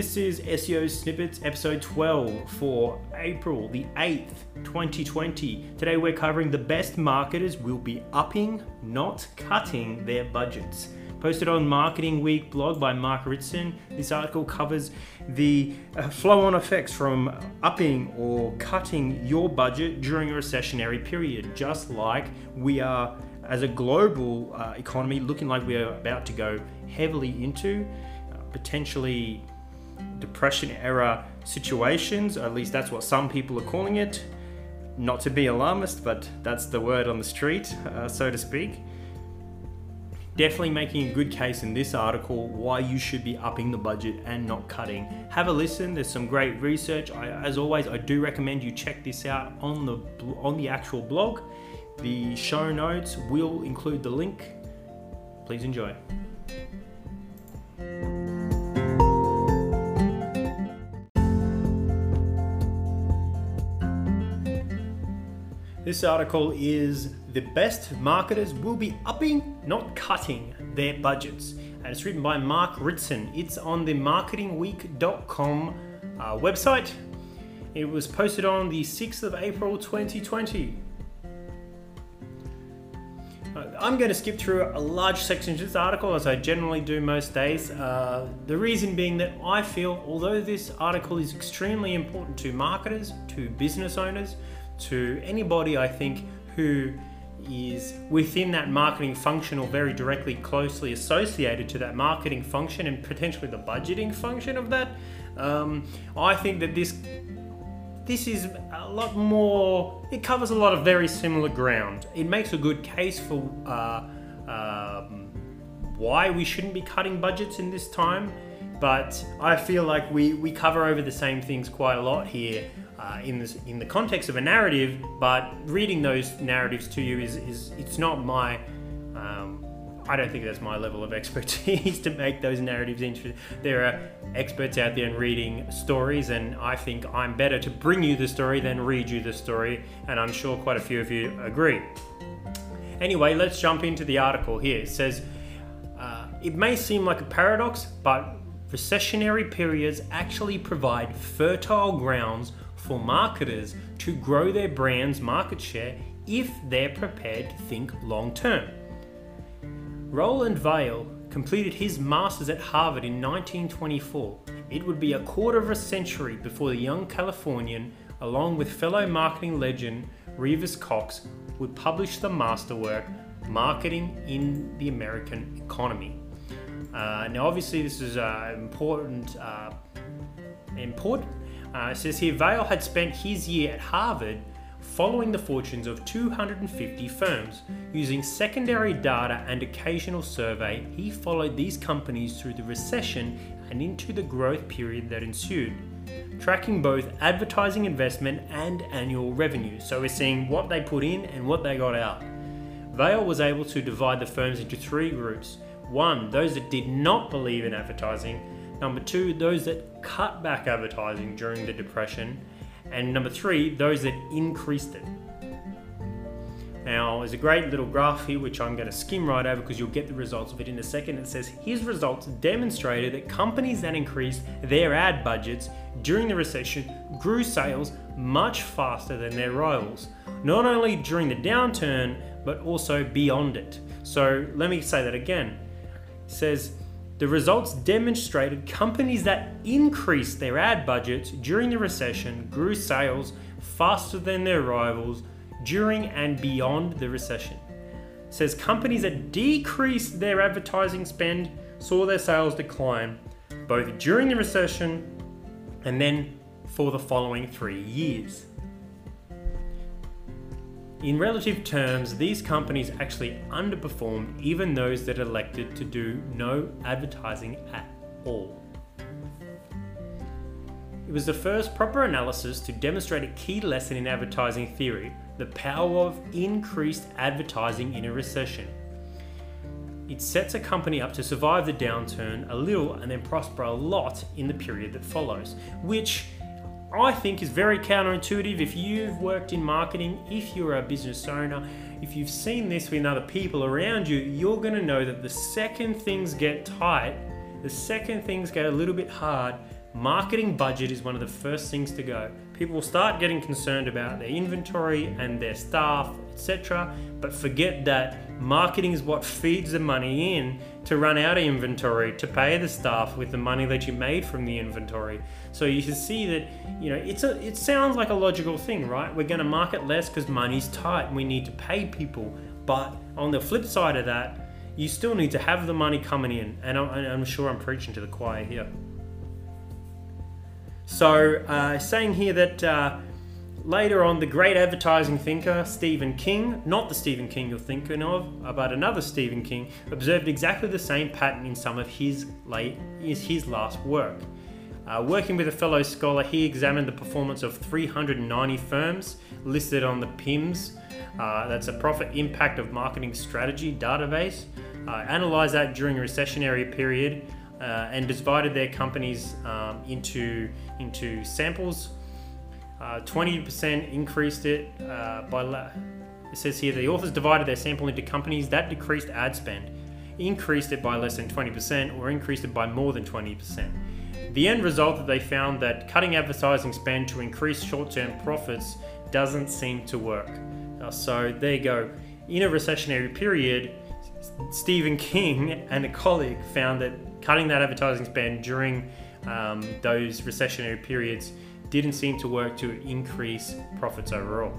This is SEO Snippets episode 12 for April the 8th, 2020. Today we're covering the best marketers will be upping, not cutting their budgets. Posted on Marketing Week blog by Mark Ritson, this article covers the uh, flow on effects from upping or cutting your budget during a recessionary period, just like we are as a global uh, economy looking like we're about to go heavily into uh, potentially depression era situations, at least that's what some people are calling it. Not to be alarmist, but that's the word on the street, uh, so to speak. Definitely making a good case in this article why you should be upping the budget and not cutting. Have a listen. There's some great research. I, as always, I do recommend you check this out on the on the actual blog. The show notes will include the link. Please enjoy. This article is The Best Marketers Will Be Upping, Not Cutting Their Budgets. And it's written by Mark Ritson. It's on the marketingweek.com uh, website. It was posted on the 6th of April 2020. Uh, I'm going to skip through a large section of this article as I generally do most days. Uh, the reason being that I feel, although this article is extremely important to marketers, to business owners, to anybody I think who is within that marketing function or very directly closely associated to that marketing function and potentially the budgeting function of that. Um, I think that this this is a lot more. It covers a lot of very similar ground. It makes a good case for uh, um, why we shouldn't be cutting budgets in this time. But I feel like we, we cover over the same things quite a lot here uh, in this in the context of a narrative, but reading those narratives to you is, is it's not my um, I don't think that's my level of expertise to make those narratives interesting. There are experts out there in reading stories, and I think I'm better to bring you the story than read you the story, and I'm sure quite a few of you agree. Anyway, let's jump into the article here. It says, uh, It may seem like a paradox, but recessionary periods actually provide fertile grounds for marketers to grow their brand's market share if they're prepared to think long term. Roland Vaile completed his master's at Harvard in 1924. It would be a quarter of a century before the young Californian, along with fellow marketing legend Reavis Cox, would publish the masterwork Marketing in the American Economy. Uh, now, obviously, this is uh, important. Uh, important uh, it says here Vaile had spent his year at Harvard following the fortunes of 250 firms. Using secondary data and occasional survey, he followed these companies through the recession and into the growth period that ensued, tracking both advertising investment and annual revenue. So we're seeing what they put in and what they got out. Vaile was able to divide the firms into three groups. One, those that did not believe in advertising, Number two, those that cut back advertising during the Depression. And number three, those that increased it. Now, there's a great little graph here which I'm going to skim right over because you'll get the results of it in a second. It says his results demonstrated that companies that increased their ad budgets during the recession grew sales much faster than their rivals, not only during the downturn but also beyond it. So, let me say that again. It says the results demonstrated companies that increased their ad budgets during the recession grew sales faster than their rivals during and beyond the recession. It says companies that decreased their advertising spend saw their sales decline both during the recession and then for the following three years. In relative terms, these companies actually underperformed even those that elected to do no advertising at all. It was the first proper analysis to demonstrate a key lesson in advertising theory the power of increased advertising in a recession. It sets a company up to survive the downturn a little and then prosper a lot in the period that follows, which I think is very counterintuitive. If you've worked in marketing, if you're a business owner, if you've seen this with other people around you, you're going to know that the second things get tight, the second things get a little bit hard, marketing budget is one of the first things to go. People start getting concerned about their inventory and their staff, etc., but forget that marketing is what feeds the money in to run out of inventory to pay the staff with the money that you made from the inventory. So you can see that you know it's a it sounds like a logical thing, right? We're going to market less because money's tight and we need to pay people. But on the flip side of that, you still need to have the money coming in, and I'm, I'm sure I'm preaching to the choir here. So, uh, saying here that uh, later on, the great advertising thinker Stephen King, not the Stephen King you're thinking of, uh, but another Stephen King, observed exactly the same pattern in some of his late his last work. Uh, working with a fellow scholar, he examined the performance of 390 firms listed on the PIMS. Uh, that's a profit impact of marketing strategy database. Uh, analyzed that during a recessionary period uh, and divided their companies um, into, into samples. Uh, 20% increased it uh, by, la- it says here the authors divided their sample into companies that decreased ad spend, increased it by less than 20%, or increased it by more than 20%. The end result that they found that cutting advertising spend to increase short term profits doesn't seem to work. Uh, so there you go. In a recessionary period, Stephen King and a colleague found that cutting that advertising spend during um, those recessionary periods didn't seem to work to increase profits overall.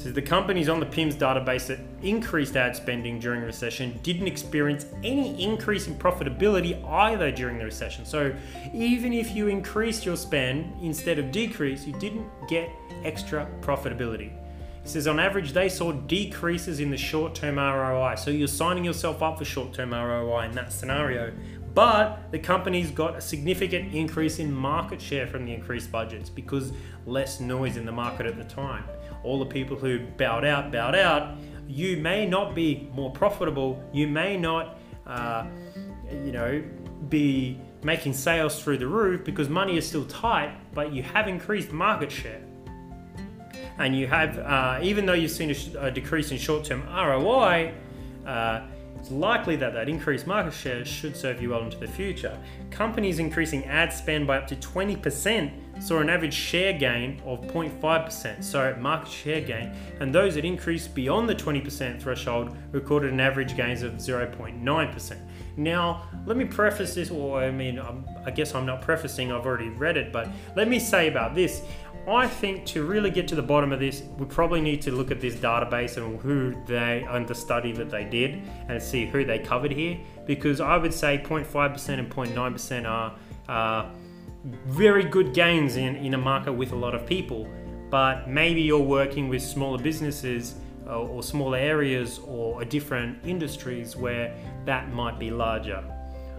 So the companies on the PIMS database that increased ad spending during recession didn't experience any increase in profitability either during the recession. So even if you increased your spend instead of decrease, you didn't get extra profitability. Says on average they saw decreases in the short-term ROI. So you're signing yourself up for short-term ROI in that scenario. But the companies got a significant increase in market share from the increased budgets because less noise in the market at the time. All the people who bowed out, bowed out. You may not be more profitable. You may not, uh, you know, be making sales through the roof because money is still tight, but you have increased market share and you have, uh, even though you've seen a, a decrease in short term ROI, uh, it's likely that that increased market share should serve you well into the future. Companies increasing ad spend by up to 20% saw an average share gain of 0.5%, so market share gain, and those that increased beyond the 20% threshold recorded an average gains of 0.9%. Now, let me preface this, or I mean, I'm, I guess I'm not prefacing, I've already read it, but let me say about this. I think to really get to the bottom of this, we probably need to look at this database and who they and the study that they did and see who they covered here. Because I would say 0.5% and 0.9% are uh, very good gains in, in a market with a lot of people. But maybe you're working with smaller businesses or, or smaller areas or different industries where that might be larger.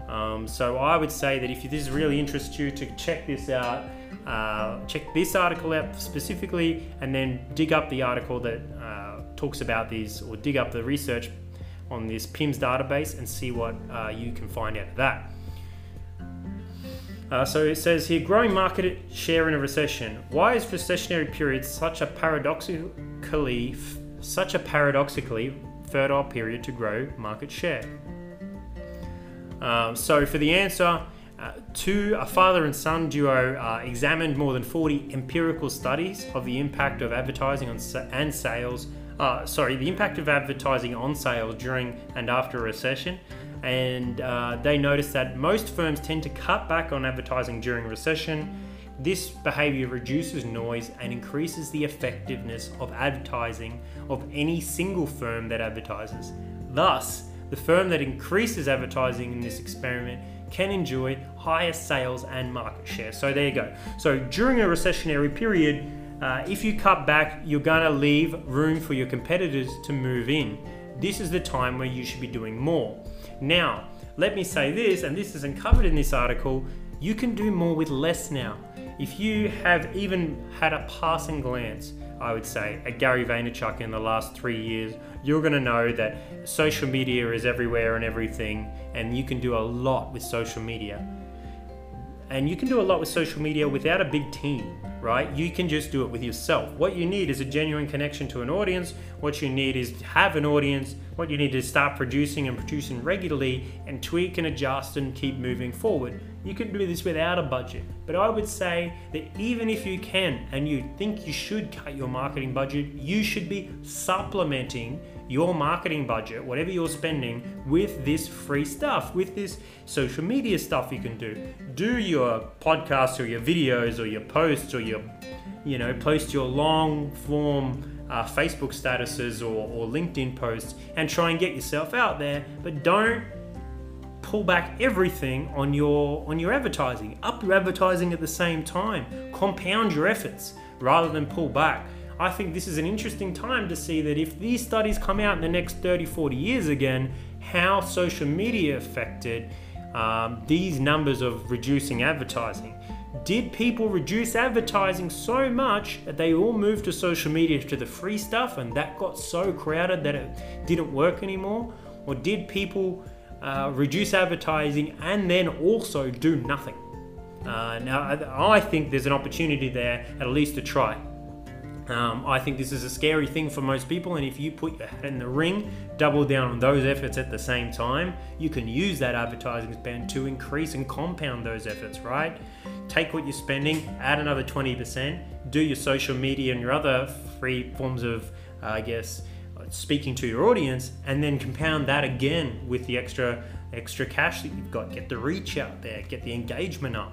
Um, so I would say that if this really interests you, to check this out uh, check this article out specifically and then dig up the article that uh, talks about these or dig up the research on this PIMS database and see what uh, you can find out of that. Uh, so it says here growing market share in a recession. Why is recessionary period such a paradoxically such a paradoxically fertile period to grow market share? Um, so for the answer, uh, two, a father and son duo uh, examined more than 40 empirical studies of the impact of advertising on sa- and sales. Uh, sorry, the impact of advertising on sales during and after a recession. And uh, they noticed that most firms tend to cut back on advertising during recession. This behavior reduces noise and increases the effectiveness of advertising of any single firm that advertises. Thus, the firm that increases advertising in this experiment can enjoy higher sales and market share. So there you go. So during a recessionary period, uh, if you cut back, you're to leave room for your competitors to move in. This is the time where you should be doing more. Now, let me say this, and this isn't covered in this article you can do more with less now. If you have even had a passing glance, I would say, at Gary Vaynerchuk in the last three years, you're going to know that social media is everywhere and everything, and you can do a lot with social media. And you can do a lot with social media without a big team, right? You can just do it with yourself. What you need is a genuine connection to an audience. What you need is to have an audience. What you need is start producing and producing regularly and tweak and adjust and keep moving forward. You can do this without a budget. But I would say that even if you can and you think you should cut your marketing budget, you should be supplementing your marketing budget, whatever you're spending, with this free stuff, with this social media stuff you can do. Do your podcasts or your videos or your posts or your, you know, post your long form uh, Facebook statuses or, or LinkedIn posts and try and get yourself out there, but don't pull back everything on your on your advertising. Up your advertising at the same time. Compound your efforts rather than pull back. I think this is an interesting time to see that if these studies come out in the next 30, 40 years again, how social media affected um, these numbers of reducing advertising. Did people reduce advertising so much that they all moved to social media to the free stuff and that got so crowded that it didn't work anymore? Or did people uh, reduce advertising and then also do nothing? Uh, now, I think there's an opportunity there at least to try. Um, I think this is a scary thing for most people, and if you put your hat in the ring, double down on those efforts at the same time, you can use that advertising spend to increase and compound those efforts, right? Take what you're spending, add another 20%, do your social media and your other free forms of, uh, I guess, speaking to your audience, and then compound that again with the extra extra cash that you've got. Get the reach out there, get the engagement up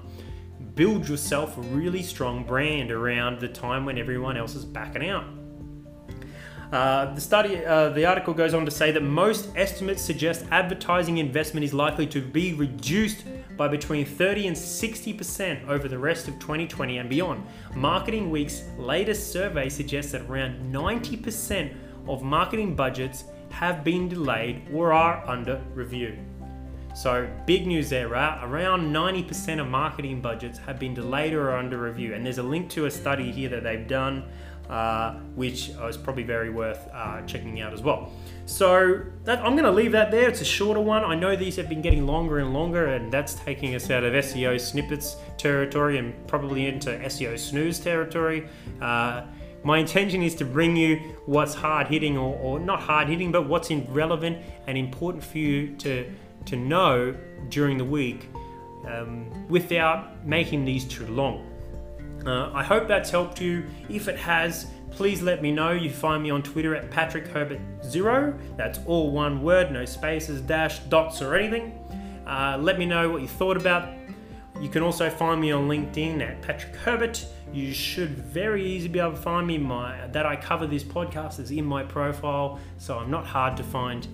build yourself a really strong brand around the time when everyone else is backing out. Uh, the study, uh, the article goes on to say that most estimates suggest advertising investment is likely to be reduced by between 30 and 60% over the rest of 2020 and beyond. Marketing Week's latest survey suggests that around 90% of marketing budgets have been delayed or are under review. So, big news there, right? Around 90% of marketing budgets have been delayed or are under review. And there's a link to a study here that they've done, uh, which is probably very worth uh, checking out as well. So, that, I'm going to leave that there. It's a shorter one. I know these have been getting longer and longer, and that's taking us out of SEO snippets territory and probably into SEO snooze territory. Uh, my intention is to bring you what's hard hitting, or, or not hard hitting, but what's relevant and important for you to to know during the week um, without making these too long. Uh, I hope that's helped you. If it has, please let me know. You find me on Twitter at Patrick Herbert Zero. That's all one word, no spaces, dash, dots, or anything. Uh, let me know what you thought about. You can also find me on LinkedIn at Patrick Herbert. You should very easily be able to find me. My that I cover this podcast is in my profile, so I'm not hard to find.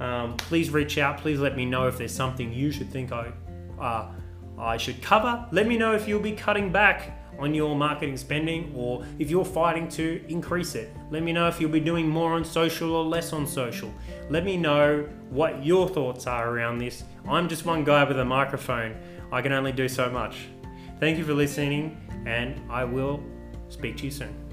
Um, please reach out. Please let me know if there's something you should think I, uh, I should cover. Let me know if you'll be cutting back on your marketing spending or if you're fighting to increase it. Let me know if you'll be doing more on social or less on social. Let me know what your thoughts are around this. I'm just one guy with a microphone. I can only do so much. Thank you for listening, and I will speak to you soon.